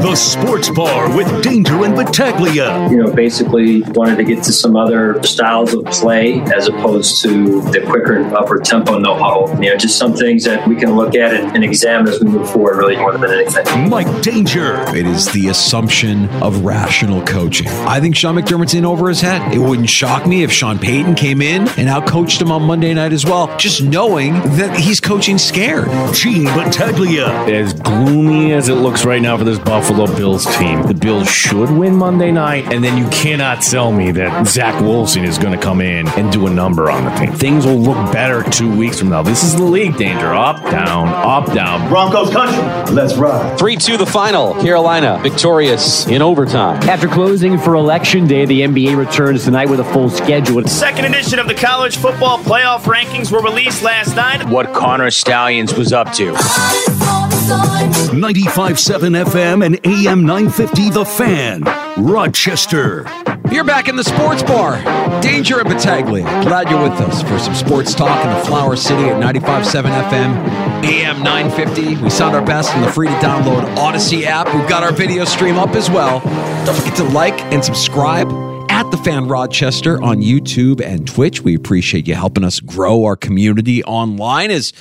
The Sports Bar with Danger and Battaglia. You know, basically wanted to get to some other styles of play as opposed to the quicker and upper tempo no huddle. You know, just some things that we can look at and, and examine as we move forward really more than anything. Mike Danger. It is the assumption of rational coaching. I think Sean McDermott's in over his head. It wouldn't shock me if Sean Payton came in and outcoached him on Monday night as well, just knowing that he's coaching scared. Gene Battaglia. As gloomy as it looks right now for this Buffalo Bills team, the Bills should win Monday night, and then you cannot tell me that Zach Wilson is going to come in and do a number on the team. Things will look better two weeks from now. This is the league danger. Up, down, up, down. Broncos country. Let's ride. 3 2 the final. Carolina victorious in overtime. After closing for Election Day, the NBA returns tonight with a full schedule. Second edition of the college football playoff rankings were released last night. What Connor Stalions was up to. 95.7 FM and AM 950 The Fan, Rochester. You're back in the sports bar. Danger and Battaglia. Glad you're with us for some sports talk in the Flower City at 95.7 FM, AM 950. We sound our best in the free to download Audacy app. We've got our video stream up as well. Don't forget to like and subscribe at the Fan Rochester on YouTube and Twitch. We appreciate you helping us grow our community online as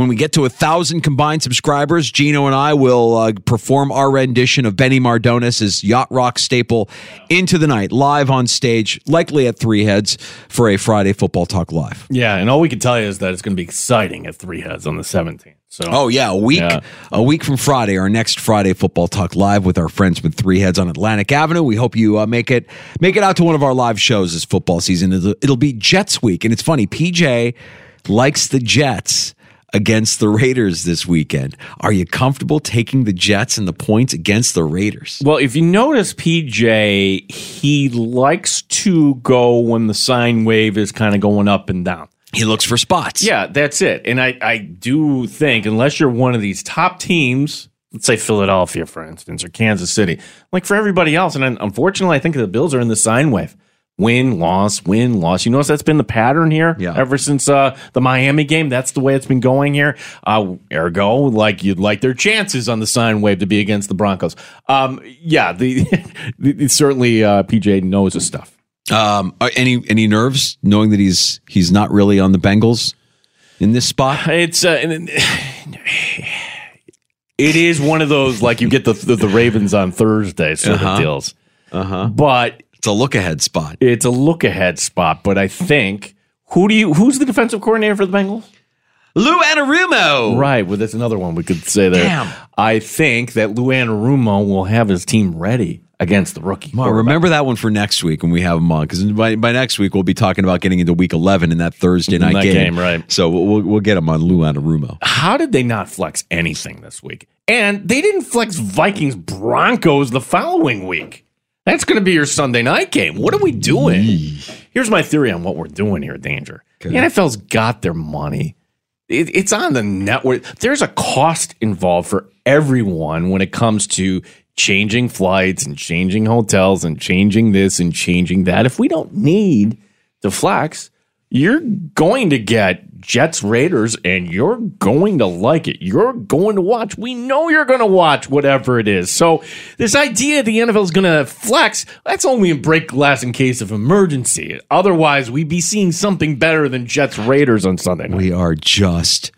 when we get to a thousand combined subscribers, Gino and I will uh, perform our rendition of Benny Mardones' Yacht Rock staple into the night, live on stage, likely at Three Heads for a Friday Football Talk Live. Yeah, and all we can tell you is that it's going to be exciting at Three Heads on the 17th. So, oh yeah, a week Yeah. a week from Friday, our next Friday Football Talk live with our friends with Three Heads on Atlantic Avenue. We hope you uh, make it make it out to one of our live shows this football season. It'll, it'll be Jets week, and it's funny. PJ likes the Jets against the Raiders this weekend. Are you comfortable taking the Jets and the points against the Raiders? Well, if you notice, PJ, he likes to go when the sine wave is kind of going up and down. He looks for spots. Yeah, that's it. And I, I do think, unless you're one of these top teams, let's say Philadelphia, for instance, or Kansas City, like for everybody else, and unfortunately, I think the Bills are in the sine wave. Win, loss, win, loss. You notice that's been the pattern here Yeah. ever since uh, the Miami game. That's the way it's been going here. Uh, ergo, like you'd like their chances on the sine wave to be against the Broncos. Um, yeah, the, the certainly uh, PJ knows his stuff. Um, any any nerves knowing that he's he's not really on the Bengals in this spot? It's uh, it is one of those like you get the the, the Ravens on Thursday sort Uh-huh. of deals, Uh huh. but It's a look ahead spot. it's a look ahead spot. But I think who do you who's the defensive coordinator for the Bengals? Lou Anarumo. Right, well that's another one we could say there. Damn. I think that Lou Anarumo will have his team ready against the rookie. Well, remember that one for next week when we have him on, because by, by next week we'll be talking about getting into Week 11 in that Thursday night That game. game, right. So we'll, we'll, we'll get him on Lou Anarumo. how did they not flex anything this week? And they didn't flex Vikings Broncos the following week. That's going to be your Sunday night game. What are we doing? Here's my theory on what we're doing here, Danger. The NFL's got their money. It, it's on the network. There's a cost involved for everyone when it comes to changing flights and changing hotels and changing this and changing that. If we don't need to flex, you're going to get Jets Raiders and you're going to like it. You're going to watch. We know you're going to watch whatever it is. So, this idea the NFL is going to flex, that's only in break glass in case of emergency. Otherwise, we'd be seeing something better than Jets Raiders on Sunday night. We are just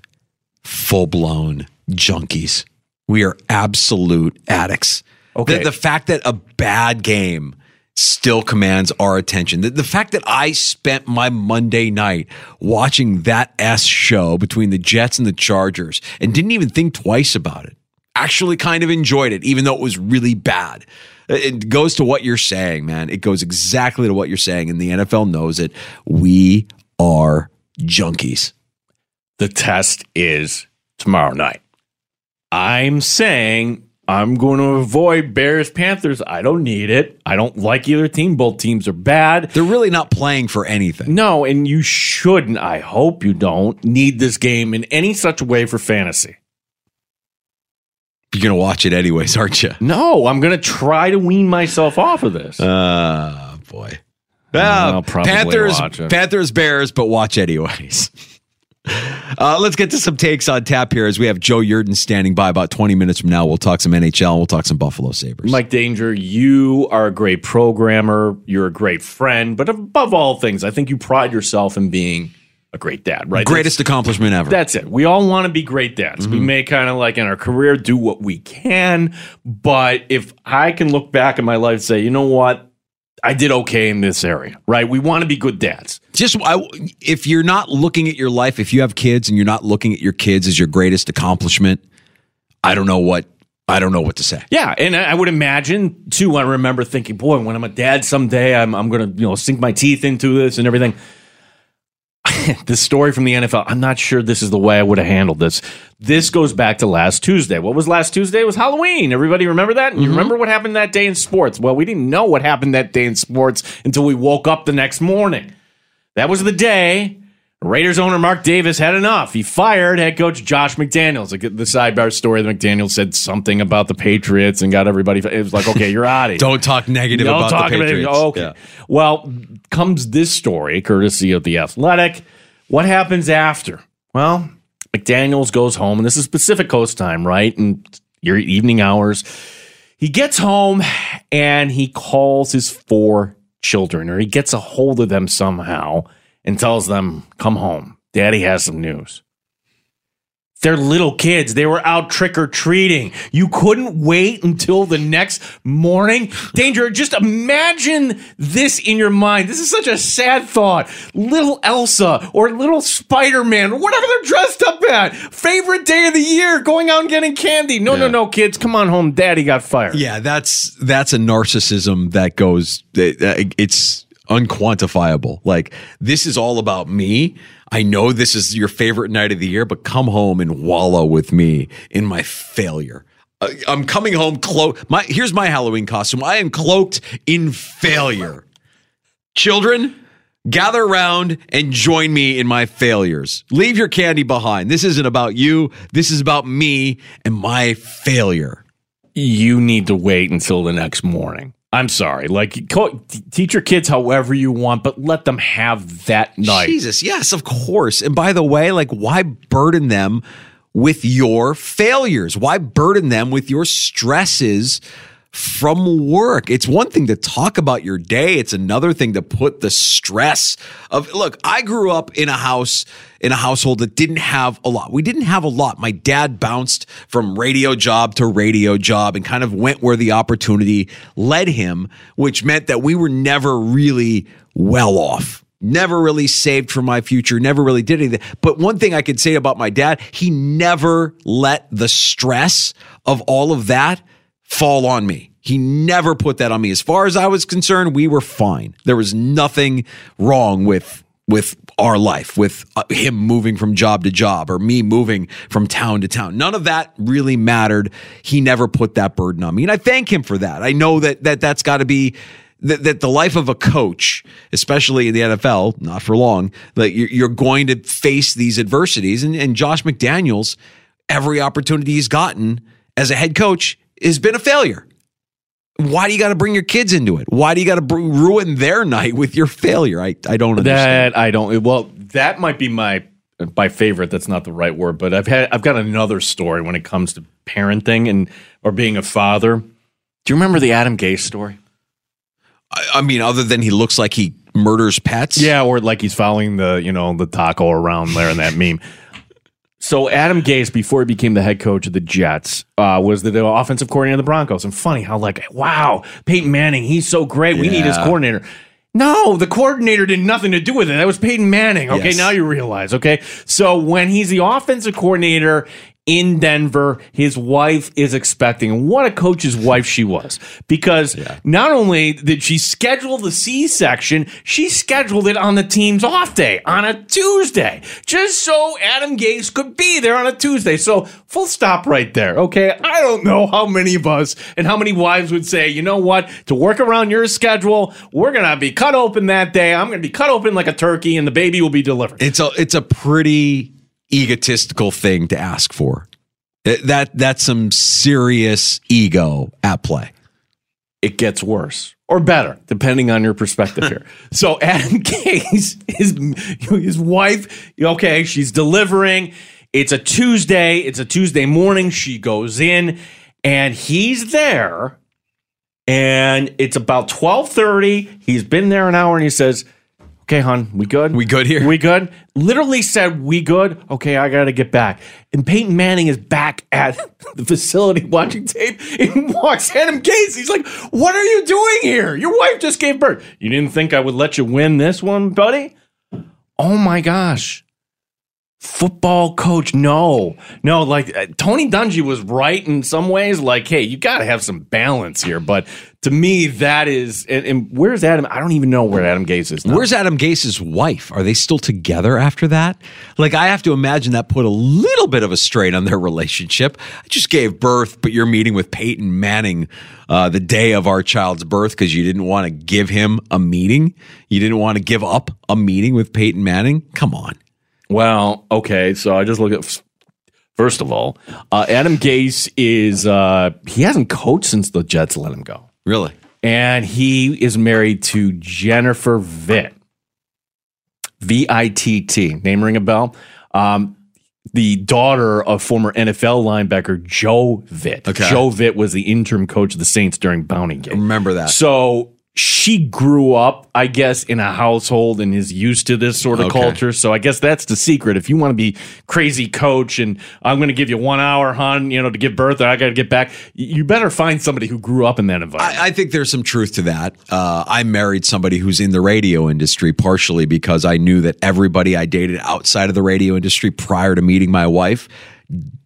full blown junkies. We are absolute addicts. Okay. The, the fact that a bad game still commands our attention. The, the fact that I spent my Monday night watching that S show between the Jets and the Chargers and didn't even think twice about it. Actually, kind of enjoyed it, even though it was really bad. It goes to what you're saying, man. It goes exactly to what you're saying, and the NFL knows it. We are junkies. The test is tomorrow night. I'm saying I'm going to avoid Bears Panthers. I don't need it. I don't like either team. Both teams are bad. They're really not playing for anything. No, and you shouldn't. I hope you don't need this game in any such way for fantasy. You're going to watch it anyways, aren't you? No, I'm going to try to wean myself off of this. Oh, boy. I'll Well, probably Panthers. Panthers, Bears, but watch anyways. Uh, let's get to some takes on tap here as we have Joe Yerdon standing by about 20 minutes from now. We'll talk some NHL and we'll talk some Buffalo Sabres. Mike Danger, you are a great programmer. You're a great friend, but above all things, I think you pride yourself in being a great dad, right? Greatest accomplishment ever. That's it. We all want to be great dads. We may kind of like in our career do what we can, but if I can look back at my life and say, you know what? I did okay in this area, right? We want to be good dads. Just I, if you're not looking at your life, if you have kids and you're not looking at your kids as your greatest accomplishment, I don't know what I don't know what to say. Yeah, and I I would imagine too. I remember thinking, boy, when I'm a dad someday, I'm I'm gonna you know sink my teeth into this and everything. this story from the NFL, I'm not sure this is the way I would have handled this. This goes back to last Tuesday. What was last Tuesday? It was Halloween. Everybody remember that? You mm-hmm. remember what happened that day in sports? Well, we didn't know what happened that day in sports until we woke up the next morning. That was the day Raiders owner Mark Davis had enough. He fired head coach Josh McDaniels. Like the sidebar story that McDaniels said something about the Patriots and got everybody. It was like, okay, you're out of here. Don't talk negative Don't about talk the about it. Patriots. Oh, okay. Yeah. Well, comes this story, courtesy of the Athletic. What happens after? Well, McDaniels goes home, and this is Pacific Coast time, right? And your evening hours. He gets home and he calls his four children, or he gets a hold of them somehow and tells them, Come home. Daddy has some news. They're little kids. They were out trick or treating. You couldn't wait until the next morning. Danger, just imagine this in your mind. This is such a sad thought. Little Elsa or little Spider Man whatever they're dressed up at. Favorite day of the year, going out and getting candy. No, no, no, kids, come on home. Daddy got fired. Yeah, that's that's a narcissism that goes. it- It's unquantifiable. Like this is all about me. I know this is your favorite night of the year, but come home and wallow with me in my failure. I'm coming home cloaked. My here's my Halloween costume. I am cloaked in failure. Children, gather around and join me in my failures. Leave your candy behind. This isn't about you. This is about me and my failure. you need to wait until the next morning. I'm sorry. Like, t- teach your kids however you want, but let them have that night. Jesus, yes, of course. And by the way, like, why burden them with your failures? Why burden them with your stresses from work? It's one thing to talk about your day, it's another thing to put the stress of look, I grew up in a house in a household that didn't have a lot. We didn't have a lot. My dad bounced from radio job to radio job and kind of went where the opportunity led him, which meant that we were never really well off never really saved for my future, never really did anything. But one thing I could say about my dad, he never let the stress of all of that fall on me. He never put that on me. As far as I was concerned, we were fine. There was nothing wrong with with our life, with uh, him moving from job to job or me moving from town to town. None of that really mattered. He never put that burden on me, and I thank him for that. I know that that that's got to be that, that the life of a coach, especially in the NFL, not for long, that you're, you're going to face these adversities. And, and Josh McDaniels, every opportunity he's gotten as a head coach has been a failure. Why do you got to bring your kids into it? Why do you got to br- ruin their night with your failure? I, I don't understand. That I don't. Well, that might be my my favorite. That's not the right word, but I've had I've got another story when it comes to parenting and or being a father. Do you remember the Adam Gase story? I, I mean, other than he looks like he murders pets. Yeah, or like he's following the you know the taco around there in that meme. So Adam Gase, before he became the head coach of the Jets, uh, was the, the offensive coordinator of the Broncos. And funny how like, wow, Peyton Manning, he's so great. We need his coordinator. No, the coordinator did nothing to do with it. That was Peyton Manning. Okay, Yes. now you realize. Okay, so when he's the offensive coordinator in Denver. His wife is expecting. And what a coach's wife she was. Because not only did she schedule the C section, she scheduled it on the team's off day, on a Tuesday, just so Adam Gase could be there on a Tuesday. So, full stop right there. Okay. I don't know how many of us and how many wives would say, you know what, to work around your schedule, we're going to be cut open that day. I'm going to be cut open like a turkey and the baby will be delivered. It's a it's a pretty egotistical thing to ask for. That that's some serious ego at play. it gets worse or better, depending on your perspective here. so Adam Gase, his his wife, okay, she's delivering. It's a Tuesday. It's a Tuesday morning. She goes in, and he's there. And it's about twelve thirty. He's been there an hour, and he says, "Okay, hon, we good? We good here? We good?" Literally said, "We good." Okay, I got to get back. And Peyton Manning is back at the facility watching tape. And walks Adam Gase. He's like, "What are you doing here? Your wife just gave birth. You didn't think I would let you win this one, buddy?" Oh my gosh. Football coach, no, no. Like uh, Tony Dungy was right in some ways. Like, hey, you got to have some balance here. But to me, that is. And, and where's Adam? I don't even know where Adam Gase is. Now. Where's Adam Gase's wife? Are they still together after that? Like I have to imagine that put a little bit of a strain on their relationship. I just gave birth, but you're meeting with Peyton Manning uh, the day of our child's birth because you didn't want to give him a meeting. You didn't want to give up a meeting with Peyton Manning. Come on. Well, okay. So I just look at. First of all, uh, Adam Gase is uh, he hasn't coached since the Jets let him go. Really? and he is married to Jennifer Vitt. V I T T. Name ring a bell? Um, the daughter of former NFL linebacker Joe Vitt. Okay. Joe Vitt was the interim coach of the Saints during Bounty Gate. Remember that. So she grew up, I guess, in a household and is used to this sort of Okay. culture. So I guess that's the secret. If you want to be crazy coach and I'm going to give you one hour, hon, you know, to give birth, or I got to get back, you better find somebody who grew up in that environment. I, I think there's some truth to that. Uh, I married somebody who's in the radio industry partially because I knew that everybody I dated outside of the radio industry prior to meeting my wife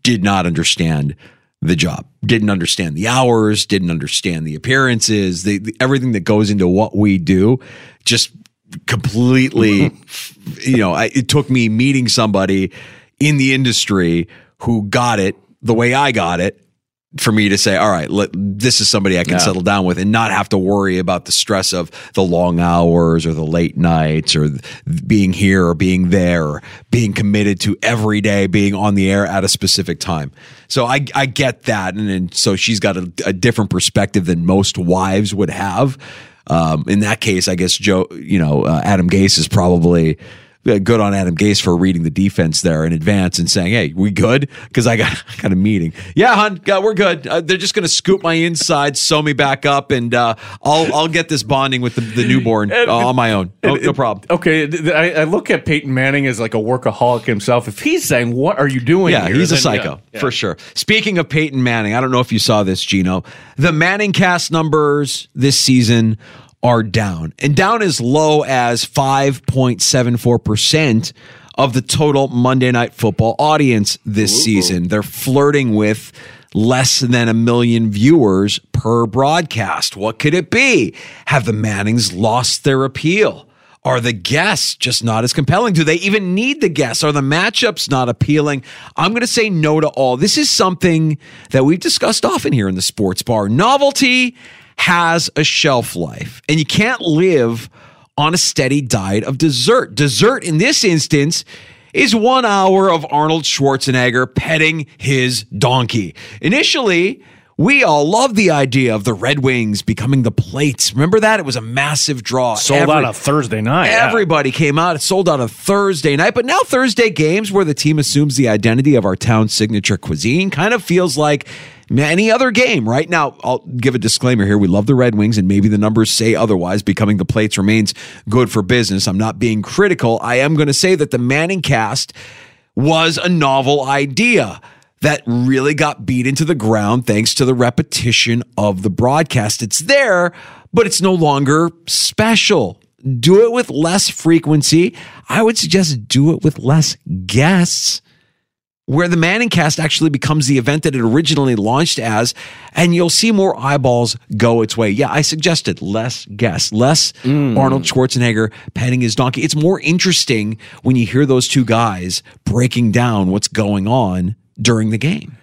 did not understand the job, didn't understand the hours, didn't understand the appearances, the, the everything that goes into what we do. Just completely, you know, I, it took me meeting somebody in the industry who got it the way I got it for me to say, all right, let, this is somebody I can Yeah. settle down with and not have to worry about the stress of the long hours or the late nights or th- being here or being there or being committed to every day being on the air at a specific time. So I, I get that. And, and so she's got a, a different perspective than most wives would have. Um, in that case, I guess Joe, you know, uh, Adam Gase is probably good on Adam Gase for reading the defense there in advance and saying, "Hey, we good?" Because I got I got a meeting. Yeah, hon, yeah, we're good. Uh, they're just going to scoop my inside, sew me back up, and uh, I'll I'll get this bonding with the, the newborn uh, on my own. No, no problem. Okay, I, I look at Peyton Manning as like a workaholic himself. If he's saying, "What are you doing?" Yeah, here?" he's a psycho yeah, yeah. for sure. Speaking of Peyton Manning, I don't know if you saw this, Gino. The Manning cast numbers this season are down, and down as low as 5.74% of the total Monday Night Football audience this season. They're flirting with less than a million viewers per broadcast. What could it be? Have the Mannings lost their appeal? Are the guests just not as compelling? Do they even need the guests? Are the matchups not appealing? I'm going to say no to all. This is something that we've discussed often here in the sports bar. Novelty has a shelf life, and you can't live on a steady diet of dessert. Dessert in this instance is one hour of Arnold Schwarzenegger petting his donkey. Initially, we all loved the idea of the Red Wings becoming the plates. Remember that? It was a massive draw. Sold Every- out a Thursday night. yeah. Everybody came out. It sold out a Thursday night, but now Thursday games where the team assumes the identity of our town's signature cuisine kind of feels like any other game. Right now, I'll give a disclaimer here. We love the Red Wings, and maybe the numbers say otherwise. Becoming the plates remains good for business. I'm not being critical. I am going to say that the Manning cast was a novel idea that really got beat into the ground thanks to the repetition of the broadcast. It's there, but it's no longer special. Do it with less frequency. I would suggest do it with less guests. Where the Manning cast actually becomes the event that it originally launched as, and you'll see more eyeballs go its way. Yeah, I suggested less guests, less Arnold Schwarzenegger petting his donkey. It's more interesting when you hear those two guys breaking down what's going on during the game.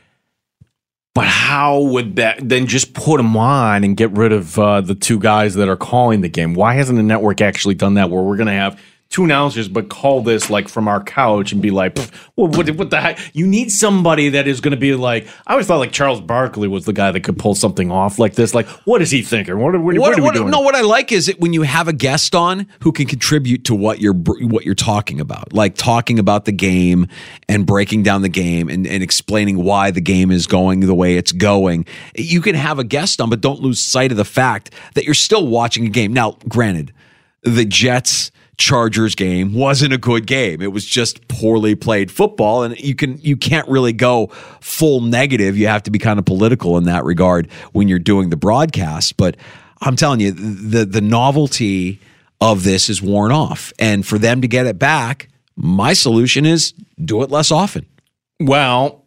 But how would that then just put them on and get rid of uh, the two guys that are calling the game? Why hasn't the network actually done that where we're going to have two announcers but call this like from our couch and be like, "Pff, well, what, what the heck? You need somebody that is going to be like, I always thought like Charles Barkley was the guy that could pull something off like this. Like, what is he thinking? What, what, what, What, are we what- doing? no, what I like is it when you have a guest on who can contribute to what you're what you're talking about, like talking about the game and breaking down the game and, and explaining why the game is going the way it's going. You can have a guest on, but don't lose sight of the fact that you're still watching a game. Now, granted, the Jets. Chargers game wasn't a good game. It was just poorly played football and you can you can't really go full negative. You have to be kind of political in that regard when you're doing the broadcast, but I'm telling you the the novelty of this is worn off and for them to get it back, my solution is do it less often. Well,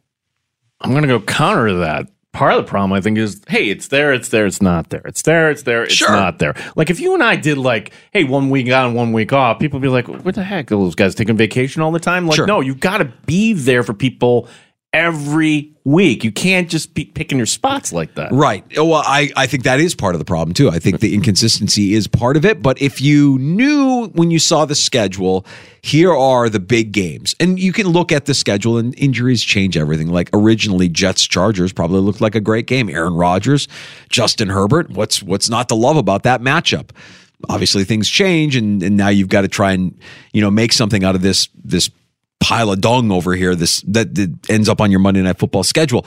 I'm going to go counter to that. Part of the problem, I think, is hey, it's there, it's there, it's not there. It's there, it's there, it's Sure. not there. Like if you and I did like, hey, one week on, one week off, people would be like, what the heck? Are those guys taking vacation all the time? Like, Sure. no, you've got to be there for people every week. You can't just be picking your spots like that. Right. Oh, well, I, I think that is part of the problem too. I think the inconsistency is part of it. But if you knew when you saw the schedule, here are the big games, and you can look at the schedule, and injuries change everything. Like originally, Jets Chargers probably looked like a great game. Aaron Rodgers, Justin Herbert. What's what's not to love about that matchup? Obviously, things change, and, and now you've got to try and you know make something out of this this pile of dung over here. This that, that ends up on your Monday Night Football schedule.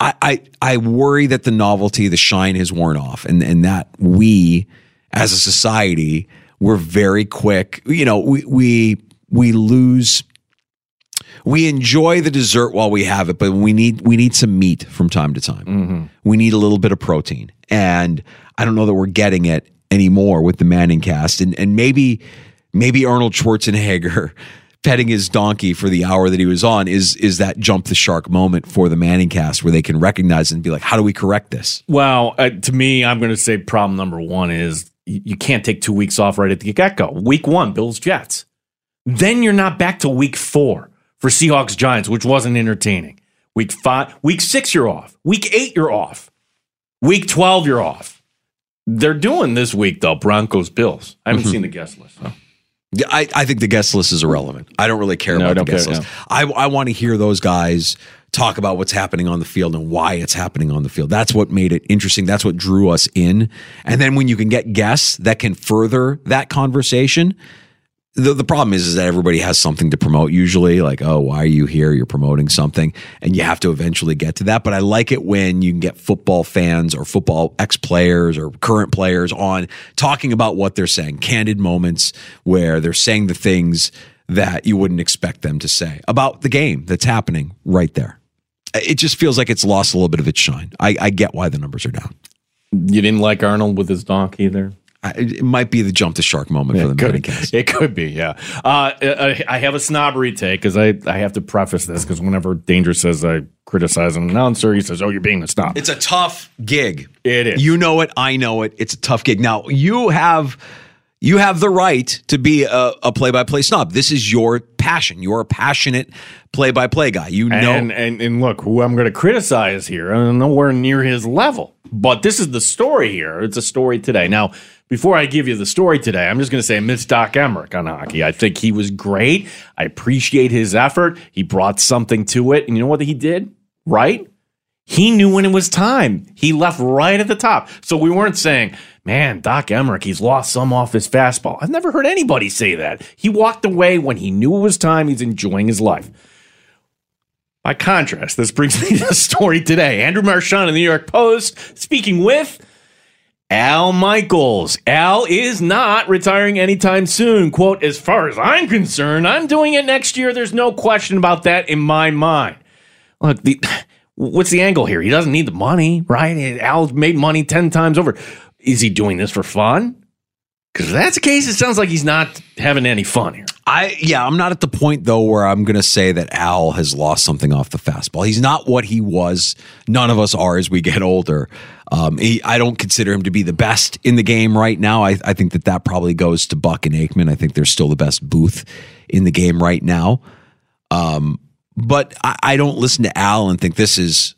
I, I I worry that the novelty, the shine has worn off, and and that we as a society we're very quick. You know, we we we lose. We enjoy the dessert while we have it, but we need we need some meat from time to time. Mm-hmm. We need a little bit of protein, and I don't know that we're getting it anymore with the Manning cast, and and maybe maybe Arnold Schwarzenegger petting his donkey for the hour that he was on is is that jump the shark moment for the Manning cast where they can recognize and be like, how do we correct this? Well, uh, to me, I'm going to say problem number one is you, you can't take two weeks off right at the get go. Week one, Bills Jets. Then you're not back to week four for Seahawks Giants, which wasn't entertaining. Week five, week six, you're off. Week eight, you're off. Week 12, you're off. They're doing this week, though, Broncos Bills. I haven't seen the guest list. so. Yeah, I, I think the guest list is irrelevant. I don't really care No, about the guest care, list. I, I want to hear those guys talk about what's happening on the field and why it's happening on the field. That's what made it interesting. That's what drew us in. And then when you can get guests that can further that conversation, the, the problem is, is that everybody has something to promote usually like oh why are you here? You're promoting something and you have to eventually get to that. But i like it when you can get football fans or football ex-players or current players on talking about what they're saying candid moments where they're saying the things that you wouldn't expect them to say about the game that's happening right there. It just feels like it's lost a little bit of its shine. I, I get why the numbers are down. You didn't like Arnold with his donkey there? It might be the jump the shark moment for the Manning It could be, yeah. Uh, I, I have a snobbery take because I, I have to preface this because whenever Danger says I criticize an announcer, he says, "Oh, you're being a snob." It's a tough gig. It is. You know it. I know it. It's a tough gig. Now you have you have the right to be a, a play-by-play snob. This is your passion. You're a passionate play-by-play guy. You know. And, and and look, who I'm going to criticize here, I'm nowhere near his level. But this is the story here. It's a story today. Now, before I give you the story today, I'm just going to say I miss Doc Emrick on hockey. I think he was great. I appreciate his effort. He brought something to it. And you know what he did? Right? He knew when it was time. He left right at the top. So we weren't saying, man, Doc Emrick, he's lost some off his fastball. I've never heard anybody say that. He walked away when he knew it was time. He's enjoying his life. By contrast, this brings me to the story today. Andrew Marchand in the New York Post speaking with Al Michaels. Al is not retiring anytime soon. Quote, as far as I'm concerned, I'm doing it next year. There's no question about that in my mind. Look, the what's the angle here? He doesn't need the money, right? Al's made money 10 times over. Is he doing this for fun? Because that's the case, it sounds like he's not having any fun here. I yeah, I'm not at the point though where I'm going to say that Al has lost something off the fastball. He's not what he was. None of us are as we get older. Um, he, I don't consider him to be the best in the game right now. I, I think that that probably goes to Buck and Aikman. I think they're still the best booth in the game right now. Um, but I, I don't listen to Al and think this is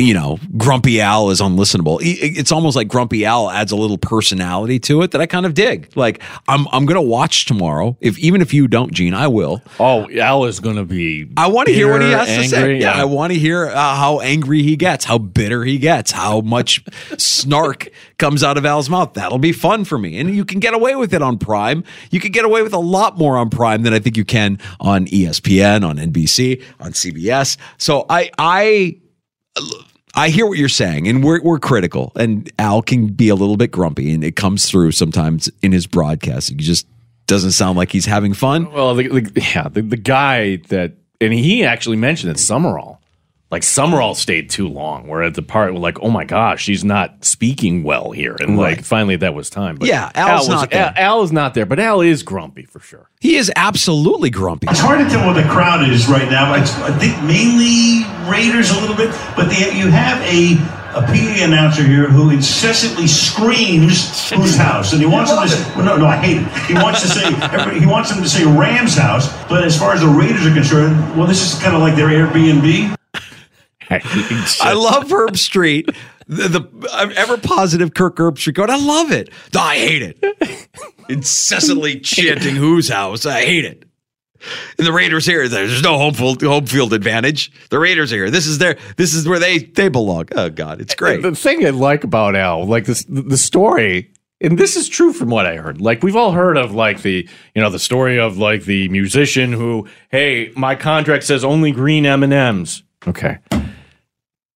you know, Grumpy Al is unlistenable. It's almost like Grumpy Al adds a little personality to it that I kind of dig. Like I'm I'm gonna watch tomorrow. If even if you don't, Gene, I will. Oh, Al is gonna be. I want to hear what he has angry, to say. Yeah, yeah. I want to hear uh, how angry he gets, how bitter he gets, how much snark comes out of Al's mouth. That'll be fun for me, and you can get away with it on Prime. You can get away with a lot more on Prime than I think you can on ESPN, on NBC, on CBS. So I I. I hear what you're saying, and we're we're critical. And Al can be a little bit grumpy, and it comes through sometimes in his broadcast. He just doesn't sound like he's having fun. Well, the, the, yeah, the, the guy that, and he actually mentioned that Summerall, like Summerall stayed too long. We're at the part where like, oh my gosh, she's not speaking well here, and like finally that was time. But Yeah, Al Al's was, not there. Al, Al is not there, but Al is grumpy for sure. He is absolutely grumpy. It's hard to tell what the crowd is right now. I think mainly Raiders a little bit, but they, you have a a PA announcer here who incessantly screams whose house, and he wants them to. Say, well, no, no, I hate it. He wants to say he wants them to say Rams house, but as far as the Raiders are concerned, well, this is kind of like their Airbnb. I love Herbstreit. The, the ever positive Kirk Herbstreit going, I love it. I hate it. Incessantly chanting whose house. I hate it. And the Raiders here, there's no home field, home field advantage. The Raiders are here. This is their this is where they they belong. Oh God, it's great. The thing I like about Al, like this, the story, and this is true from what I heard. Like we've all heard of, like the you know the story of like the musician who, hey, my contract says only green M and M's. Okay.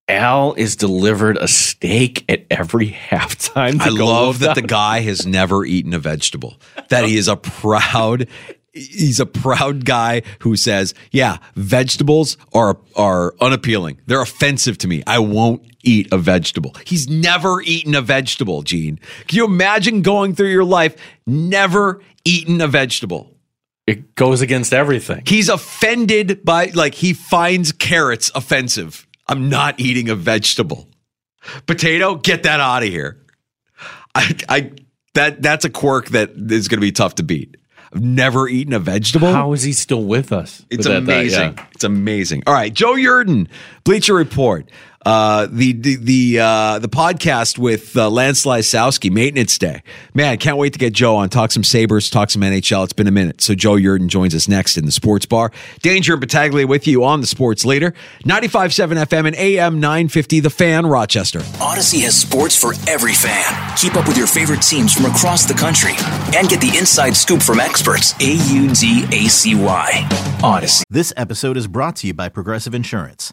Al is delivered a steak at every halftime. to I love with that the guy has never eaten a vegetable. That he is a proud he's a proud guy who says, "Yeah, vegetables are are unappealing. They're offensive to me. I won't eat a vegetable." He's never eaten a vegetable, Gene. Can you imagine going through your life never eaten a vegetable? It goes against everything. He's offended by like he finds carrots offensive. I'm not eating a vegetable. Potato, get that out of here. I, I that that's a quirk that is going to be tough to beat. I've never eaten a vegetable. How is he still with us? It's With that- that- amazing. yeah. It's amazing. All right, Joe Yerdon, Bleacher Report. Uh, the the the uh, the podcast with uh, Lance Lysowski, Maintenance Day. Man, can't wait to get Joe on. Talk some Sabres, talk some NHL. It's been a minute. So Joe Yerdon joins us next in the Sports Bar. Danger and Battaglia with you on the Sports Leader, 95.7 FM and AM 950. The Fan, Rochester. Audacy has sports for every fan. Keep up with your favorite teams from across the country and get the inside scoop from experts. A U Z A C Y. Audacy. This episode is brought to you by Progressive Insurance.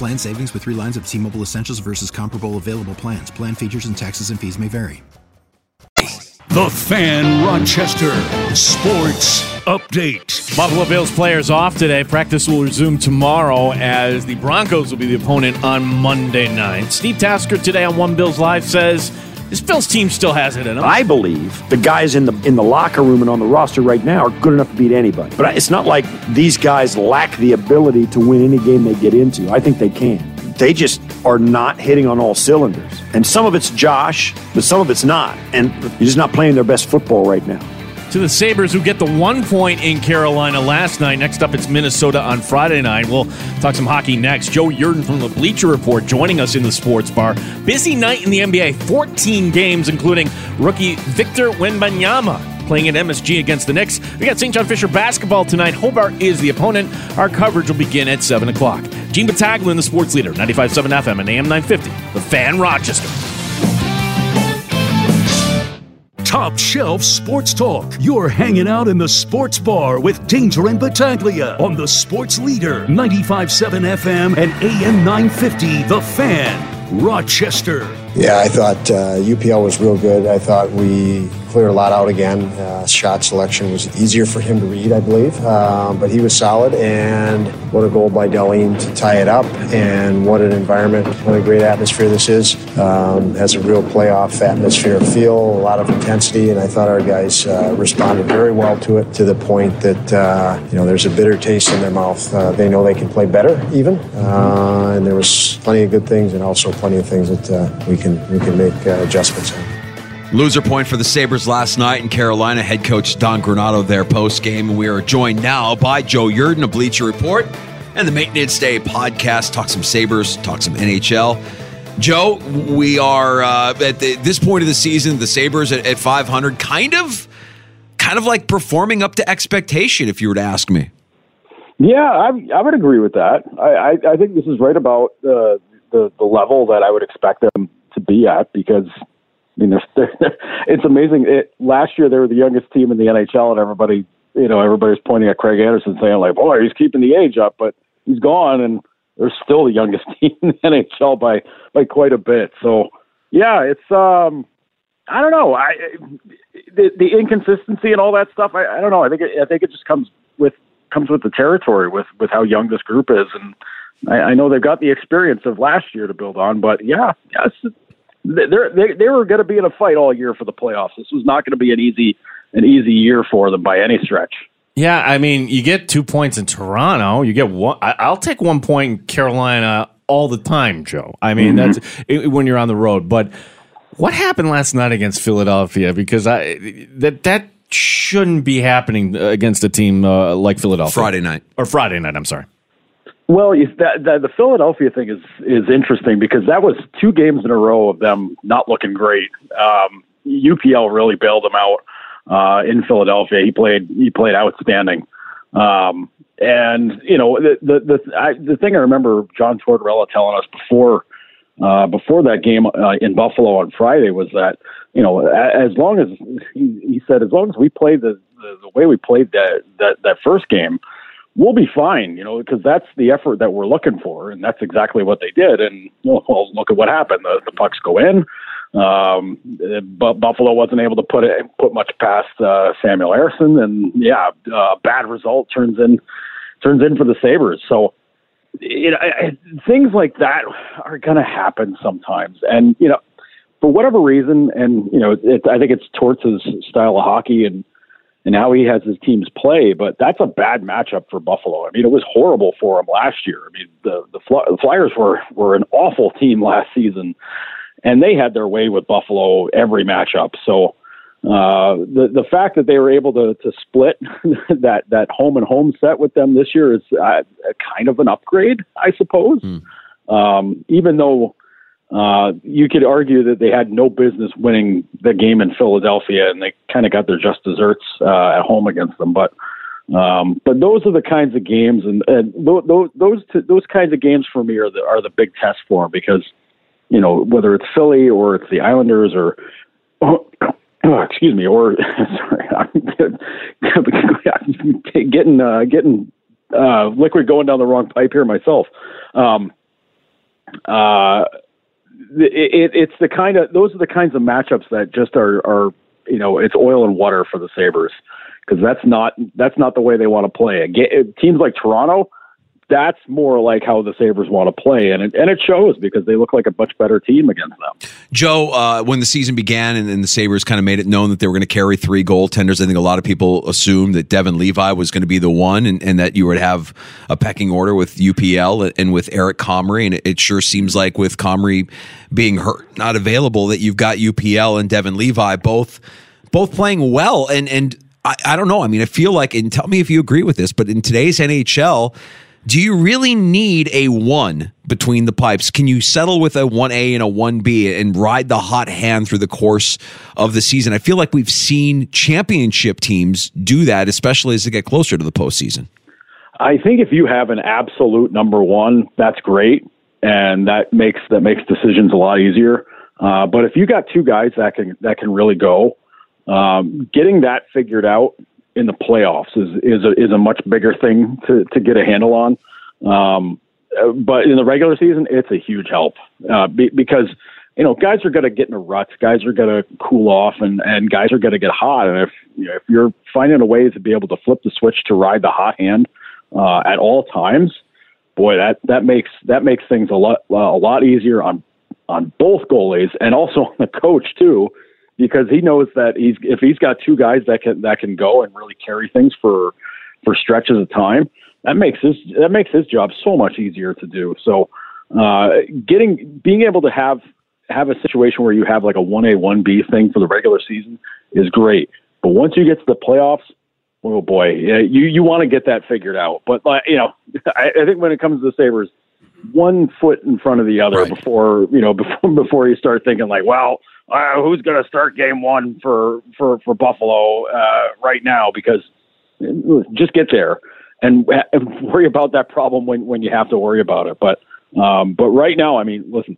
Plan savings with three lines of T Mobile Essentials versus comparable available plans. Plan features and taxes and fees may vary. The Fan Rochester Sports update. Buffalo Bills players off today. Practice will resume tomorrow as the Broncos will be the opponent on Monday night. Steve Tasker today on One Bills Live says this Bills team still has it in them. I believe the guys in the in the locker room and on the roster right now are good enough to beat anybody. But it's not like these guys lack the ability to win any game they get into. I think they can. They just are not hitting on all cylinders. And some of it's Josh, but some of it's not. And you're just not playing their best football right now to the Sabres, who get the one point in Carolina last night. Next up, it's Minnesota on Friday night. We'll talk some hockey next. Joe Yerdon from the Bleacher Report joining us in the sports bar. Busy night in the NBA 14 games, including rookie Victor Wembanyama playing at MSG against the Knicks. We got St. John Fisher basketball tonight. Hobart is the opponent. Our coverage will begin at 7 o'clock. Gene Battaglia, the sports leader, 95.7 FM and AM 950. The Fan Rochester. Top Shelf Sports Talk. You're hanging out in the sports bar with Danger and Battaglia on the Sports Leader, 95.7 FM and AM 950, The Fan, Rochester. Yeah, I thought uh, UPL was real good. I thought we cleared a lot out again. Uh, shot selection was easier for him to read, I believe, uh, but he was solid. And what a goal by Dahlin to tie it up, and what an environment, what a great atmosphere this is. Um, has a real playoff atmosphere feel, a lot of intensity, and I thought our guys uh, responded very well to it to the point that uh, you know there's a bitter taste in their mouth. Uh, they know they can play better, even, uh, and there was plenty of good things, and also plenty of things that we can we can make adjustments on. Loser point for the Sabres last night in Carolina. Head coach Don Granato there post game. We are joined now by Joe Yerdon of Bleacher Report and the Maintenance Day podcast. Talk some Sabres, talk some NHL. Joe, we are uh, at the, this point of the season, the Sabres at, at 500, kind of, kind of like performing up to expectation, if you were to ask me. Yeah, I, I would agree with that. I, I, I think this is right about uh, the the level that I would expect them to be at because I mean, they're, they're, it's amazing. It, last year they were the youngest team in the NHL, and everybody, you know, everybody's pointing at Craig Anderson saying like, "Boy, he's keeping the age up," but he's gone, and they're still the youngest team in the NHL by by quite a bit. So, yeah, it's um, I don't know, I the, the inconsistency and all that stuff. I, I don't know. I think it, I think it just comes with comes with the territory with with how young this group is, and I, I know they've got the experience of last year to build on. But yeah, it's, they're, they they were going to be in a fight all year for the playoffs. This was not going to be an easy an easy year for them by any stretch. Yeah, I mean, you get two points in Toronto. You get one. I, will take one point in Carolina all the time, Joe. I mean, mm-hmm. that's it, when you're on the road. But what happened last night against Philadelphia? Because I that that shouldn't be happening against a team uh, like Philadelphia. Friday night or Friday night. I'm sorry. Well, that, that, the Philadelphia thing is is interesting because that was two games in a row of them not looking great. Um, UPL really bailed them out uh, in Philadelphia. He played he played outstanding. Um, and you know the the the, I, the thing I remember John Tortorella telling us before uh, before that game uh, in Buffalo on Friday was that you know as long as he, he said as long as we play the, the the way we played that that that first game we'll be fine, you know, because that's the effort that we're looking for, and that's exactly what they did. And well, look at what happened. The, the pucks go in. Um, but Buffalo wasn't able to put it put much past uh, Samuel Ersson, and yeah, a uh, bad result turns in turns in for the Sabres. So you know, things like that are going to happen sometimes, and you know, for whatever reason, and you know, it, I think it's Torts' style of hockey and and how he has his teams play. But that's a bad matchup for Buffalo. I mean, it was horrible for him last year. I mean, the the, the Flyers were were an awful team last season, and they had their way with Buffalo every matchup. So. Uh, the the fact that they were able to to split that that home and home set with them this year is uh, kind of an upgrade, I suppose. Mm. Um, even though uh, you could argue that they had no business winning the game in Philadelphia, and they kind of got their just desserts uh, at home against them. But um, but those are the kinds of games, and, and those those those kinds of games for me are the are the big test for them because you know whether it's Philly or it's the Islanders or oh, excuse me, or sorry, I'm getting uh, getting uh, liquid going down the wrong pipe here myself. Um, uh, it, it's the kind of those are the kinds of matchups that just are are you know it's oil and water for the Sabres because that's not that's not the way they want to play. Teams like Toronto, that's more like how the Sabres want to play, and it, and it shows because they look like a much better team against them. Joe, uh, when the season began and, and the Sabres kind of made it known that they were going to carry three goaltenders, I think a lot of people assumed that Devin Levi was going to be the one and, and that you would have a pecking order with UPL and with Eric Comrie. And it, it sure seems like with Comrie being hurt, not available, that you've got UPL and Devin Levi both both playing well. And, and I, I don't know. I mean, I feel like, and tell me if you agree with this, but in today's NHL, do you really need a one between the pipes? Can you settle with a 1A and a 1B and ride the hot hand through the course of the season? I feel like we've seen championship teams do that, especially as they get closer to the postseason. I think if you have an absolute number one, that's great, and that makes that makes decisions a lot easier. Uh, but if you got two guys that can that can really go, um, getting that figured out in the playoffs is is a, is a much bigger thing to to get a handle on. Um, but in the regular season, it's a huge help uh, be, because you know guys are going to get in a rut, guys are going to cool off, and and guys are going to get hot. And if you know, if you're finding a way to be able to flip the switch to ride the hot hand uh, at all times, boy, that that makes that makes things a lot a lot easier on on both goalies and also on the coach too because he knows that he's if he's got two guys that can that can go and really carry things for for stretches of time, that makes his that makes his job so much easier to do. So uh, getting being able to have have a situation where you have like a one A one B thing for the regular season is great, but once you get to the playoffs, oh boy, you you want to get that figured out. But uh, you know, I, I think when it comes to the Sabres, one foot in front of the other right. before you know before before you start thinking like, well, uh, who's going to start game one for for for Buffalo uh, right now? Because just get there and, and worry about that problem when when you have to worry about it. But um, but right now, I mean, listen,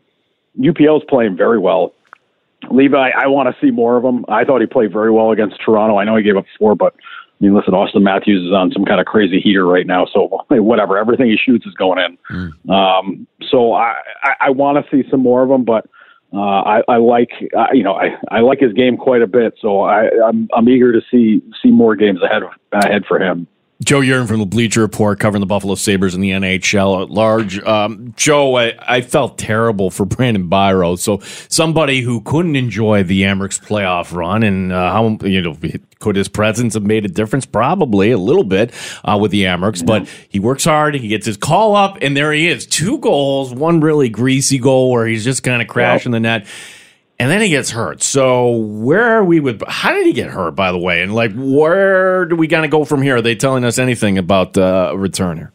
UPL is playing very well. Levi, I want to see more of him. I thought he played very well against Toronto. I know he gave up four, but I mean, listen, Auston Matthews is on some kind of crazy heater right now, so whatever. Everything he shoots is going in. Mm. Um, so I, I, I want to see some more of him, but uh, I, I like uh, you know I, I like his game quite a bit, so I, I'm I'm eager to see see more games ahead ahead for him. Joe Yerdon from the Bleacher Report covering the Buffalo Sabres in the NHL at large. Um, Joe, I, I, felt terrible for Brandon Biro. So somebody who couldn't enjoy the Amerks playoff run and uh, how, you know, could his presence have made a difference? Probably a little bit uh, with the yeah. but he works hard. He gets his call up and there he is. Two goals, one really greasy goal where he's just kind of crashing the net and then he gets hurt. So where are we with? How did he get hurt? By the way, and like where do we of go from here? Are they telling us anything about uh, return?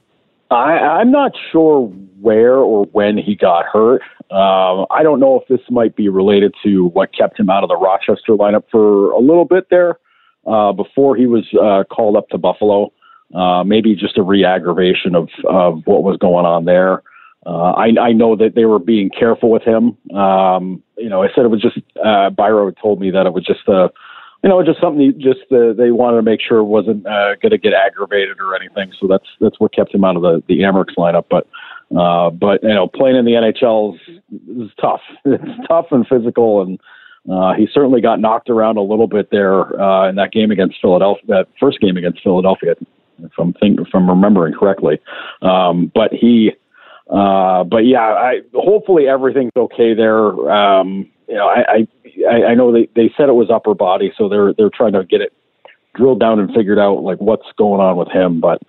I, I'm not sure where or when he got hurt. Um, I don't know if this might be related to what kept him out of the Rochester lineup for a little bit there uh, before he was uh, called up to Buffalo. Uh, maybe just a re-aggravation of, of what was going on there. Uh, I, I know that they were being careful with him. Um, you know, I said it was just uh, Biro told me that it was just uh, you know, just something just uh, they wanted to make sure wasn't uh, going to get aggravated or anything. So that's that's what kept him out of the the Amerks lineup. But uh, but you know, playing in the NHL is, is tough. It's tough and physical, and uh, he certainly got knocked around a little bit there uh, in that game against Philadelphia. That first game against Philadelphia, if I'm think, if I'm remembering correctly. Um, but he uh, but yeah, I, hopefully everything's okay there. Um, you know, I, I, I know they, they said it was upper body, so they're, they're trying to get it drilled down and figured out like what's going on with him. But,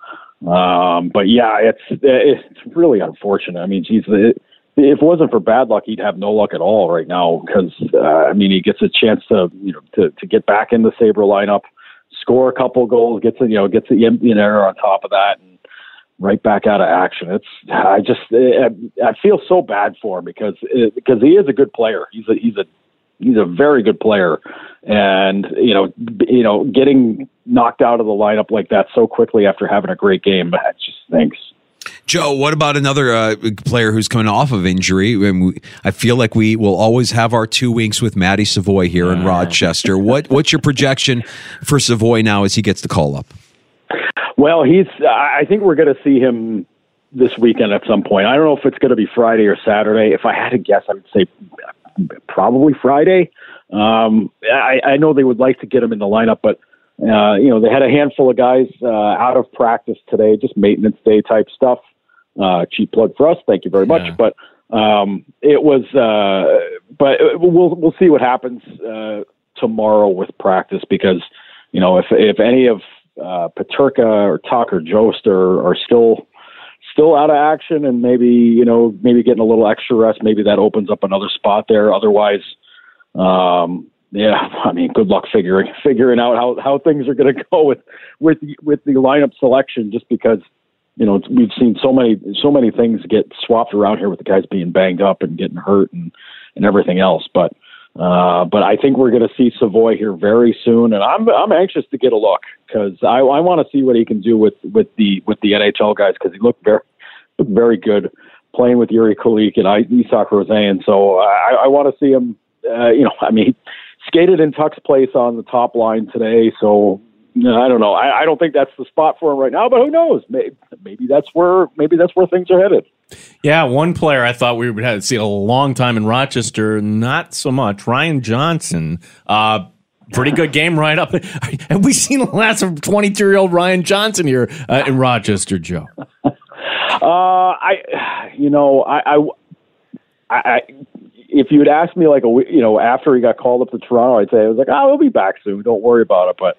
um, but yeah, it's, it's really unfortunate. I mean, geez, it, if it wasn't for bad luck, he'd have no luck at all right now because, uh, I mean, he gets a chance to, you know, to, to get back in the Sabre lineup, score a couple goals, gets, you know, gets the you know, on top of that. And, right back out of action. It's I just I feel so bad for him because because he is a good player. He's a he's a he's a very good player, and you know you know getting knocked out of the lineup like that so quickly after having a great game, that just stinks. Joe, what about another uh, player who's coming off of injury? And we, I feel like we will always have our two winks with Matty Savoie here in Rochester. what what's your projection for Savoie now as he gets the call up? Well, he's. I think we're going to see him this weekend at some point. I don't know if it's going to be Friday or Saturday. If I had to guess, I would say probably Friday. Um, I, I know they would like to get him in the lineup, but uh, you know, they had a handful of guys uh, out of practice today, just maintenance day type stuff. Uh, cheap plug for us. Thank you very much. Yeah. But um, it was, uh, but we'll we'll see what happens uh, tomorrow with practice because you know if if any of uh, Peterka or Tuch or Jost are, are still still out of action and maybe you know maybe getting a little extra rest, maybe that opens up another spot there. Otherwise, um, yeah, I mean, good luck figuring figuring out how how things are going to go with with with the lineup selection. Just because you know we've seen so many so many things get swapped around here with the guys being banged up and getting hurt and and everything else, but. Uh, but I think we're going to see Savoie here very soon, and I'm I'm anxious to get a look because I, I want to see what he can do with with the with the NHL guys because he looked very looked very good playing with Jiri Kulich and I, Isak Rosen. So I, I want to see him. Uh, you know, I mean, skated in Tuch's place on the top line today. So I don't know. I, I don't think that's the spot for him right now. But who knows? Maybe, maybe that's where maybe that's where things are headed. Yeah, one player I thought we would have see a long time in Rochester, not so much. Ryan Johnson, uh, pretty good game right up. Have we seen the last of 22 year old Ryan Johnson here uh, in Rochester, Joe? Uh, I, you know, I, I, I, if you had asked me like a, you know, after he got called up to Toronto, I'd say I was like, oh, he'll be back soon. Don't worry about it. But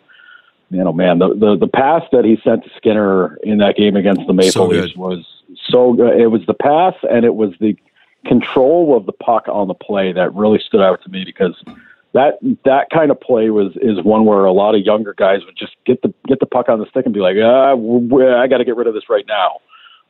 man, oh man, the the, the pass that he sent to Skinner in that game against the Maple So Leafs was so good. It was the pass and it was the control of the puck on the play that really stood out to me because that that kind of play was is one where a lot of younger guys would just get the get the puck on the stick and be like, ah, I got to get rid of this right now,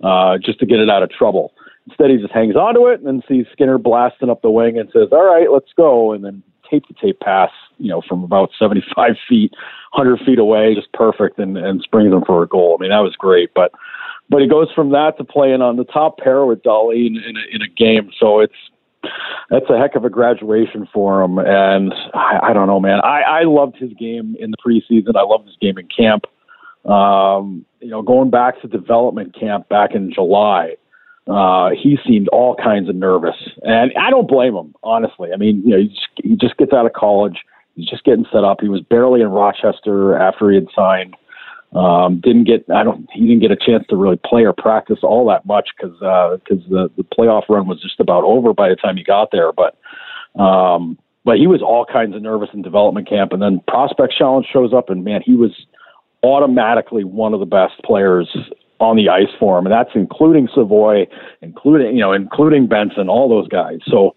uh, just to get it out of trouble. Instead, he just hangs onto it and then sees Skinner blasting up the wing and says, "All right, let's go," and then tape to tape pass, you know, from about 75 feet, 100 feet away, just perfect, and, and springs him for a goal. I mean, that was great. But but he goes from that to playing on the top pair with Dahlin in a, in a game. So it's that's a heck of a graduation for him. And I, I don't know, man. I, I loved his game in the preseason. I loved his game in camp. Um, you know, going back to development camp back in July, uh, he seemed all kinds of nervous, and I don't blame him, honestly. I mean, you know, he just, he just gets out of college, he's just getting set up. He was barely in Rochester after he had signed. Um, didn't get, I don't, he didn't get a chance to really play or practice all that much because because the the playoff run was just about over by the time he got there. But um, but he was all kinds of nervous in development camp, and then prospect challenge shows up, and man, he was automatically one of the best players on the ice for him, and that's including Savoie, including you know, including Benson, all those guys. So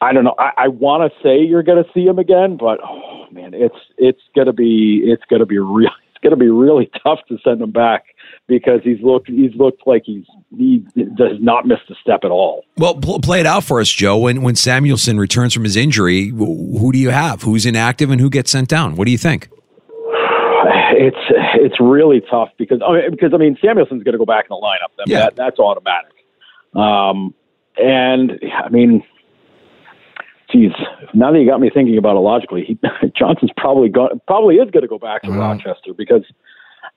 I don't know. I, I want to say you're going to see him again, but oh man, it's it's going to be it's going to be real. It's going to be really tough to send him back because he's looked he's looked like he's he does not miss a step at all. Well, pl- play it out for us, Joe. When when Samuelsson returns from his injury, wh- who do you have? Who's inactive and who gets sent down? What do you think? It's it's really tough because I mean, because I mean Samuelsson's going to go back in the lineup. I mean, Yeah. that, that's automatic. Um, and I mean, geez, now that you got me thinking about it logically, he, Johnson's probably go, probably is going to go back to Rochester because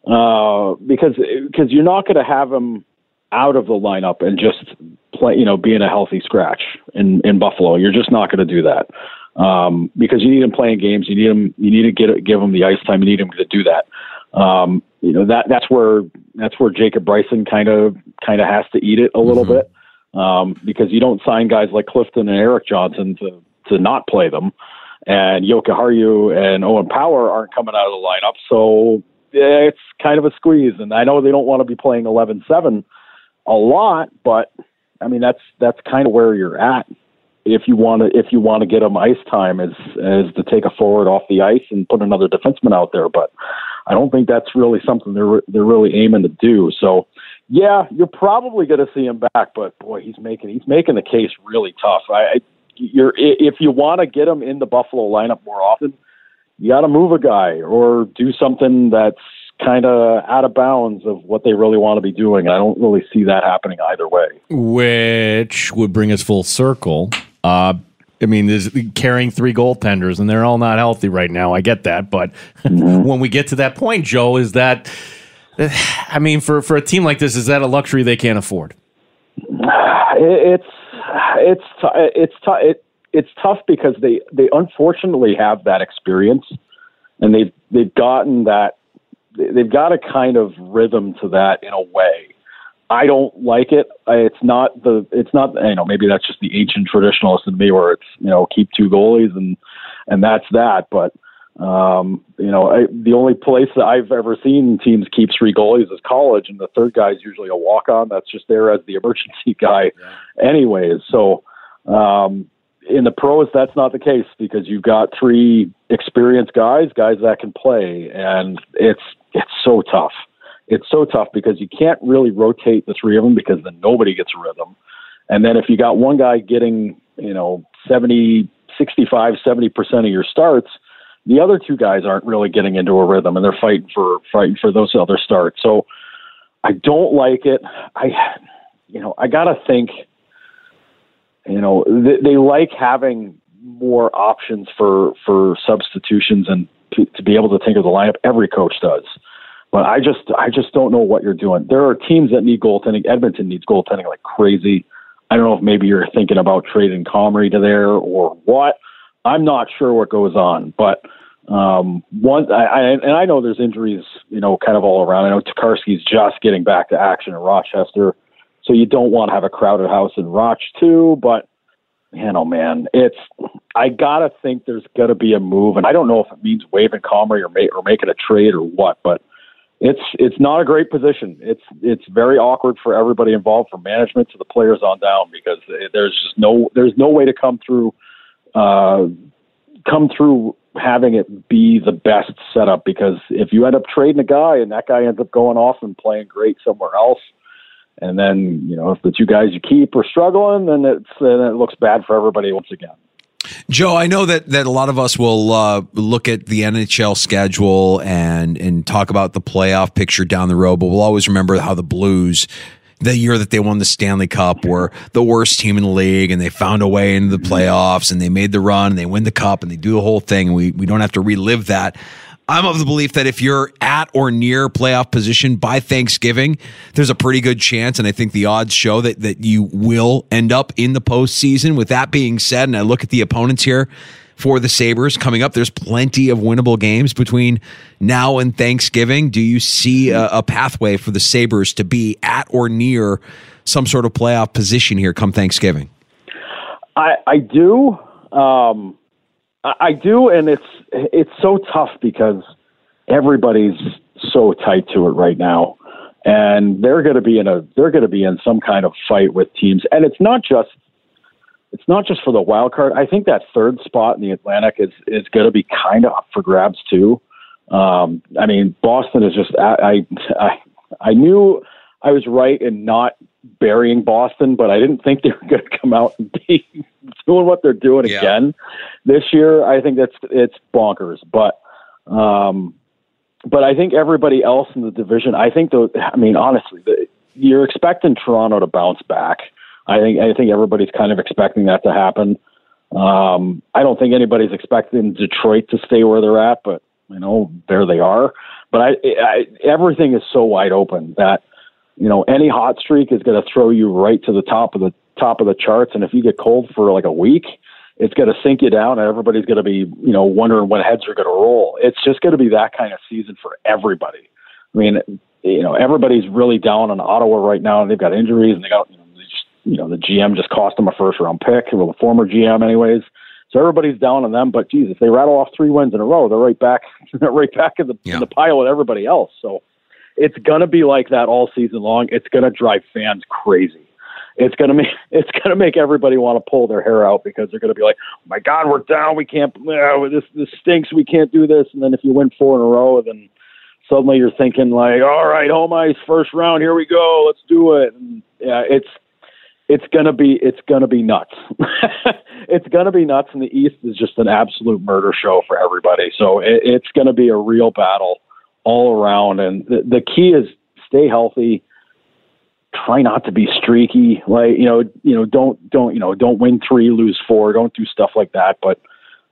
uh, because because you're not going to have him out of the lineup and just play, you know, being a healthy scratch in in Buffalo. You're just not going to do that um, because you need him playing games. You need him. You need to get give him the ice time. You need him to do that. Um, you know that that's where that's where Jacob Bryson kind of kind of has to eat it a little bit um, because you don't sign guys like Clifton and Erik Johnson to to not play them, and Jokiharju and Owen Power aren't coming out of the lineup, so it's kind of a squeeze. And I know they don't want to be playing 11-7 a lot, but I mean that's that's kind of where you're at if you want to if you want to get them ice time is is to take a forward off the ice and put another defenseman out there. But I don't think that's really something they're they're really aiming to do. So yeah, you're probably going to see him back, but boy, he's making he's making the case really tough. I, I you're if you want to get him in the Buffalo lineup more often, you got to move a guy or do something that's kind of out of bounds of what they really want to be doing. I don't really see that happening either way. Which would bring us full circle. Uh, I mean, there's carrying three goaltenders, and they're all not healthy right now. I get that, but when we get to that point, Joe, is that I mean, for for a team like this, is that a luxury they can't afford? It's it's t- it's it, it's tough because they they unfortunately have that experience and they've they've gotten that they've got a kind of rhythm to that in a way. I don't like it. It's not the. It's not. You know, maybe that's just the ancient traditionalist in me, where it's you know keep two goalies and and that's that. But um, you know, I, the only place that I've ever seen teams keep three goalies is college, and the third guy is usually a walk on. That's just there as the emergency guy, yeah. anyways. So um, in the pros, that's not the case because you've got three experienced guys, guys that can play, and it's it's so tough it's so tough because you can't really rotate the three of them because then nobody gets a rhythm. And then if you got one guy getting, you know, 70, 65, 70% of your starts, the other two guys aren't really getting into a rhythm and they're fighting for fighting for those other starts. So I don't like it. I you know, I got to think you know, they, they like having more options for for substitutions and to, to be able to think of the lineup. Every coach does. But I just I just don't know what you're doing. There are teams that need goaltending. Edmonton needs goaltending like crazy. I don't know if maybe you're thinking about trading Comrie to there or what. I'm not sure what goes on, but um, one I, I and I know there's injuries, you know, kind of all around. I know Tokarski's just getting back to action in Rochester, so you don't want to have a crowded house in Roch too. But man, oh man, it's I gotta think there's gonna be a move, and I don't know if it means waiving Comrie or, ma- or making a trade or what, but it's it's not a great position. It's it's very awkward for everybody involved, from management to the players on down, because there's just no there's no way to come through uh, come through having it be the best setup. Because if you end up trading a guy and that guy ends up going off and playing great somewhere else, and then you know if the two guys you keep are struggling, then it's then it looks bad for everybody once again. Joe, I know that, that a lot of us will uh, look at the NHL schedule and and talk about the playoff picture down the road, but we'll always remember how the Blues, the year that they won the Stanley Cup, were the worst team in the league, and they found a way into the playoffs, and they made the run, and they win the cup, and they do the whole thing. We we don't have to relive that. I'm of the belief that if you're at or near playoff position by Thanksgiving, there's a pretty good chance, and I think the odds show that that you will end up in the postseason. With that being said, and I look at the opponents here for the Sabres coming up, there's plenty of winnable games between now and Thanksgiving. Do you see a, a pathway for the Sabres to be at or near some sort of playoff position here come Thanksgiving? I, I do. Um, I do, and it's it's so tough because everybody's so tight to it right now, and they're going to be in a they're going to be in some kind of fight with teams, and it's not just it's not just for the wild card. I think that third spot in the Atlantic is is going to be kind of up for grabs too. Um, I mean, Boston is just I, I I knew I was right in not burying Boston, but I didn't think they were going to come out and be doing what they're doing yeah. again this year. I think that's it's bonkers, but um, but I think everybody else in the division. I think the. I mean, honestly, the, you're expecting Toronto to bounce back. I think I think everybody's kind of expecting that to happen. Um, I don't think anybody's expecting Detroit to stay where they're at, but you know there they are. But I, I everything is so wide open that you know, any hot streak is going to throw you right to the top of the top of the charts. And if you get cold for like a week, it's going to sink you down, and everybody's going to be, you know, wondering when heads are going to roll. It's just going to be that kind of season for everybody. I mean, you know, everybody's really down on Ottawa right now, and they've got injuries, and they got, you know, they just, you know, the GM just cost them a first round pick, well, the former GM, anyways. So everybody's down on them. But geez, if they rattle off three wins in a row, they're right back, they're right back in the yeah. in the pile with everybody else. So it's gonna be like that all season long. It's gonna drive fans crazy. It's gonna make it's gonna make everybody want to pull their hair out because they're gonna be like, oh "My God, we're down. We can't. Uh, this this stinks. We can't do this." And then if you win four in a row, then suddenly you're thinking like, "All right, home ice, first round. Here we go. Let's do it." And yeah, it's it's gonna be it's gonna be nuts. it's gonna be nuts. And the East is just an absolute murder show for everybody. So it, it's gonna be a real battle all around. And the, the key is stay healthy. Try not to be streaky. Like you know, you know, don't don't you know, don't win three, lose four. Don't do stuff like that. But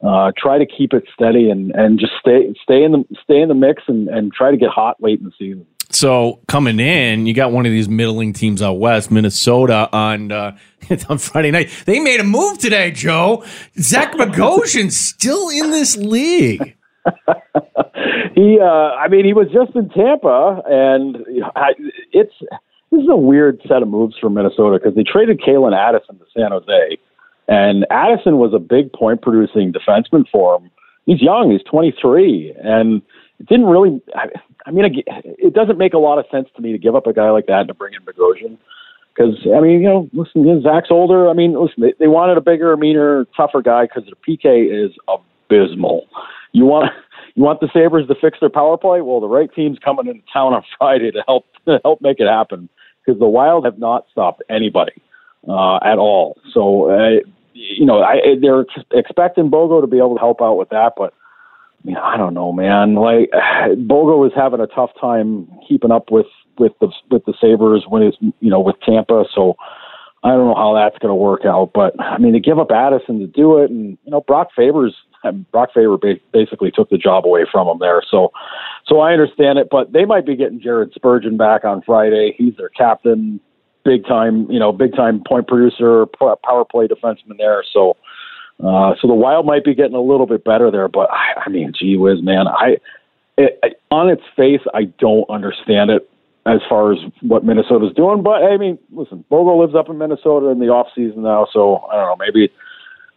uh, try to keep it steady and and just stay stay in the stay in the mix and and try to get hot late in the season. So coming in, you got one of these middling teams out west, Minnesota, on uh, on Friday night. They made a move today, Joe. Zach Bogosian still in this league. he, uh, I mean, he was just in Tampa, and I, it's this is a weird set of moves for Minnesota because they traded Calen Addison to San Jose, and Addison was a big point producing defenseman for him. He's young; he's 23, and it didn't really. I, I mean, it doesn't make a lot of sense to me to give up a guy like that to bring in Bogosian. Because I mean, you know, listen, you know, Zach's older. I mean, listen, they, they wanted a bigger, meaner, tougher guy because their PK is abysmal. You want you want the Sabres to fix their power play? Well, the right team's coming into town on Friday to help to help make it happen because the Wild have not stopped anybody uh, at all. So, uh, you know, I, they're expecting Bogo to be able to help out with that, but I mean, I don't know, man. Like Bogo was having a tough time keeping up with with the with the Sabres when he's you know with Tampa. So I don't know how that's going to work out. But I mean, to give up Addison to do it, and you know Brock Faber's Brock Faber basically took the job away from him there. So so I understand it, but they might be getting Jared Spurgeon back on Friday. He's their captain, big time you know big time point producer, power play defenseman there. So. Uh, so the Wild might be getting a little bit better there, but I, I mean, gee whiz, man, I, it, on its face, I don't understand it as far as what Minnesota's doing. But I mean, listen, Bogo lives up in Minnesota in the off season now, so I don't know. Maybe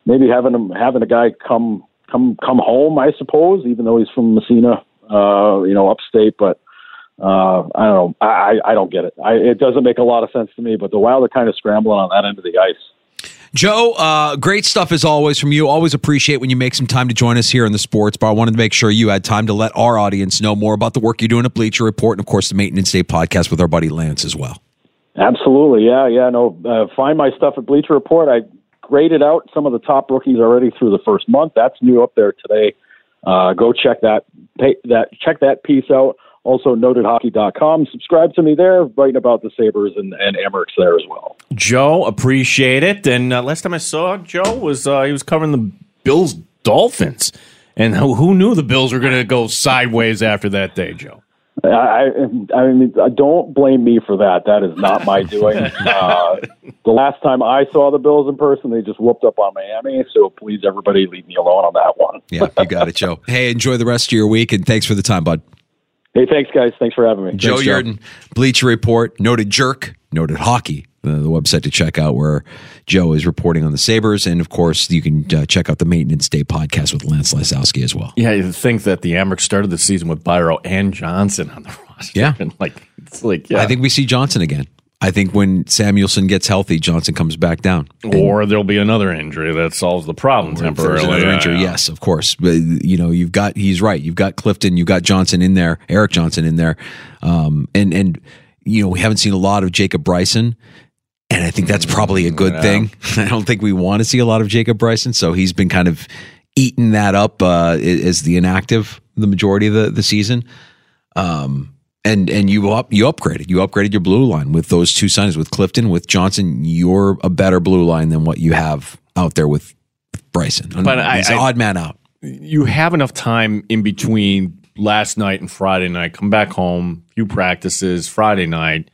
maybe having him having a guy come come come home, I suppose, even though he's from Massena, uh, you know, upstate. But uh, I don't know. I, I don't get it. I, it doesn't make a lot of sense to me. But the Wild are kind of scrambling on that end of the ice. Joe, uh, great stuff as always from you. Always appreciate when you make some time to join us here in the sports bar. I wanted to make sure you had time to let our audience know more about the work you're doing at Bleacher Report and, of course, the Maintenance Day podcast with our buddy Lance as well. Absolutely. Yeah, yeah. No, uh, find my stuff at Bleacher Report. I graded out some of the top rookies already through the first month. That's new up there today. Uh, go check that pay, that check that piece out. Also, notedhockey.com. Subscribe to me there, writing about the Sabres and, and Amerks there as well. Joe, appreciate it. And uh, last time I saw Joe was uh, he was covering the Bills Dolphins. And who knew the Bills were going to go sideways after that day, Joe? I, I mean, don't blame me for that. That is not my doing. uh, the last time I saw the Bills in person, they just whooped up on Miami. So please, everybody, leave me alone on that one. yeah, you got it, Joe. Hey, enjoy the rest of your week, and thanks for the time, bud. Hey, thanks, guys. Thanks for having me. Joe thanks, Yerdon, Bleacher Report, noted jerk, noted hockey. Uh, the website to check out where Joe is reporting on the Sabres. And of course, you can uh, check out the Maintenance Day podcast with Lance Lysowski as well. Yeah, you think that the Amerks started the season with Biro and Johnson on the roster. Yeah. And like, it's like, yeah. I think we see Johnson again. I think when Samuelsson gets healthy, Johnson comes back down. Or there'll be another injury that solves the problem temporarily. Another yeah, injury, yeah. yes, of course. But you know, you've got he's right. You've got Clifton, you've got Johnson in there, Erik Johnson in there, um, and and you know we haven't seen a lot of Jacob Bryson. And I think that's probably a good thing. I don't think we want to see a lot of Jacob Bryson, so he's been kind of eating that up uh, as the inactive the majority of the, the season. Um, and and you up you upgraded you upgraded your blue line with those two signings with Clifton with Johnson. You're a better blue line than what you have out there with Bryson. But I- he's I- odd man out. you have enough time in between last night and Friday night. Come back home, few practices, Friday night.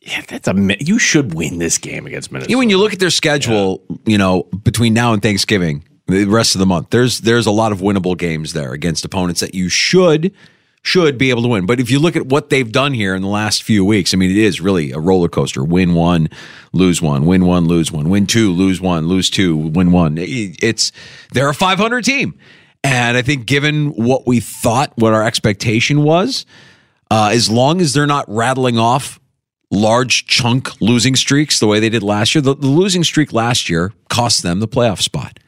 Yeah, that's a you should win this game against Minnesota. Yeah, when you look at their schedule, you know, between now and Thanksgiving, the rest of the month, there's there's a lot of winnable games there against opponents that you should should be able to win. But if you look at what they've done here in the last few weeks, I mean, it is really a roller coaster. Win one, lose one, win one, lose one, win two, lose one, lose two, win one. It's they're a 500 team, and I think given what we thought, what our expectation was, uh, as long as they're not rattling off large chunk losing streaks the way they did last year. The, the losing streak last year cost them the playoff spot.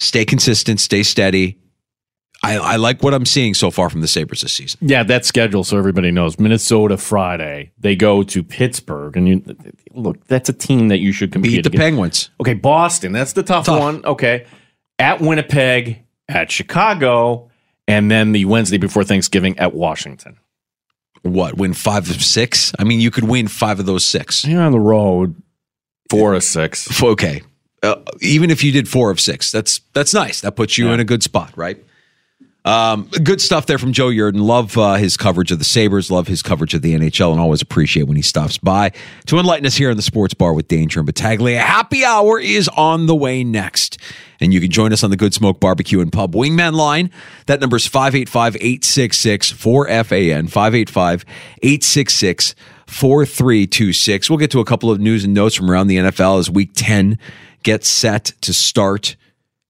Stay consistent, stay steady. I, I like what I'm seeing so far from the Sabres this season. Yeah, that schedule, so everybody knows. Minnesota Friday, they go to Pittsburgh, and you look. That's a team that you should compete. Beat the against. Penguins. Okay, Boston. That's the tough, Tough. one. Okay, at Winnipeg, at Chicago, and then the Wednesday before Thanksgiving at Washington. What, win five of six? I mean, you could win five of those six. You're on the road, four of six. Okay. Uh, even if you did four of six, that's that's nice. That puts you in a good spot, right? Um, good stuff there from Joe Yerdon. Love uh, his coverage of the Sabres, love his coverage of the NHL, and always appreciate when he stops by to enlighten us here in the sports bar with Danger and Battaglia. Happy hour is on the way next. And you can join us on the Good Smoke Barbecue and Pub Wingman line. That number is 585 866 4FAN, 585 866 4326. We'll get to a couple of news and notes from around the NFL as week 10 gets set to start.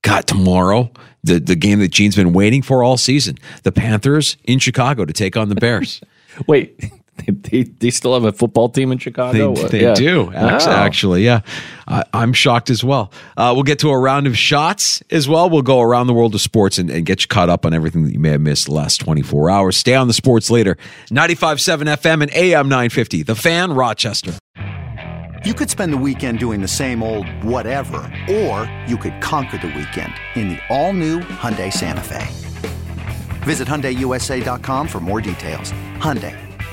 God, tomorrow the the game that Gene's been waiting for all season. The Panthers in Chicago to take on the Bears. Wait, they, they still have a football team in Chicago? They, they Yeah. do actually, Wow. actually yeah. I, I'm shocked as well. Uh, we'll get to a round of shots as well. We'll go around the world of sports and, and get you caught up on everything that you may have missed the last 24 hours. Stay on the sports later. 95.7 FM and AM 950. The Fan, Rochester. You could spend the weekend doing the same old whatever, or you could conquer the weekend in the all-new Hyundai Santa Fe. Visit HyundaiUSA.com for more details. Hyundai,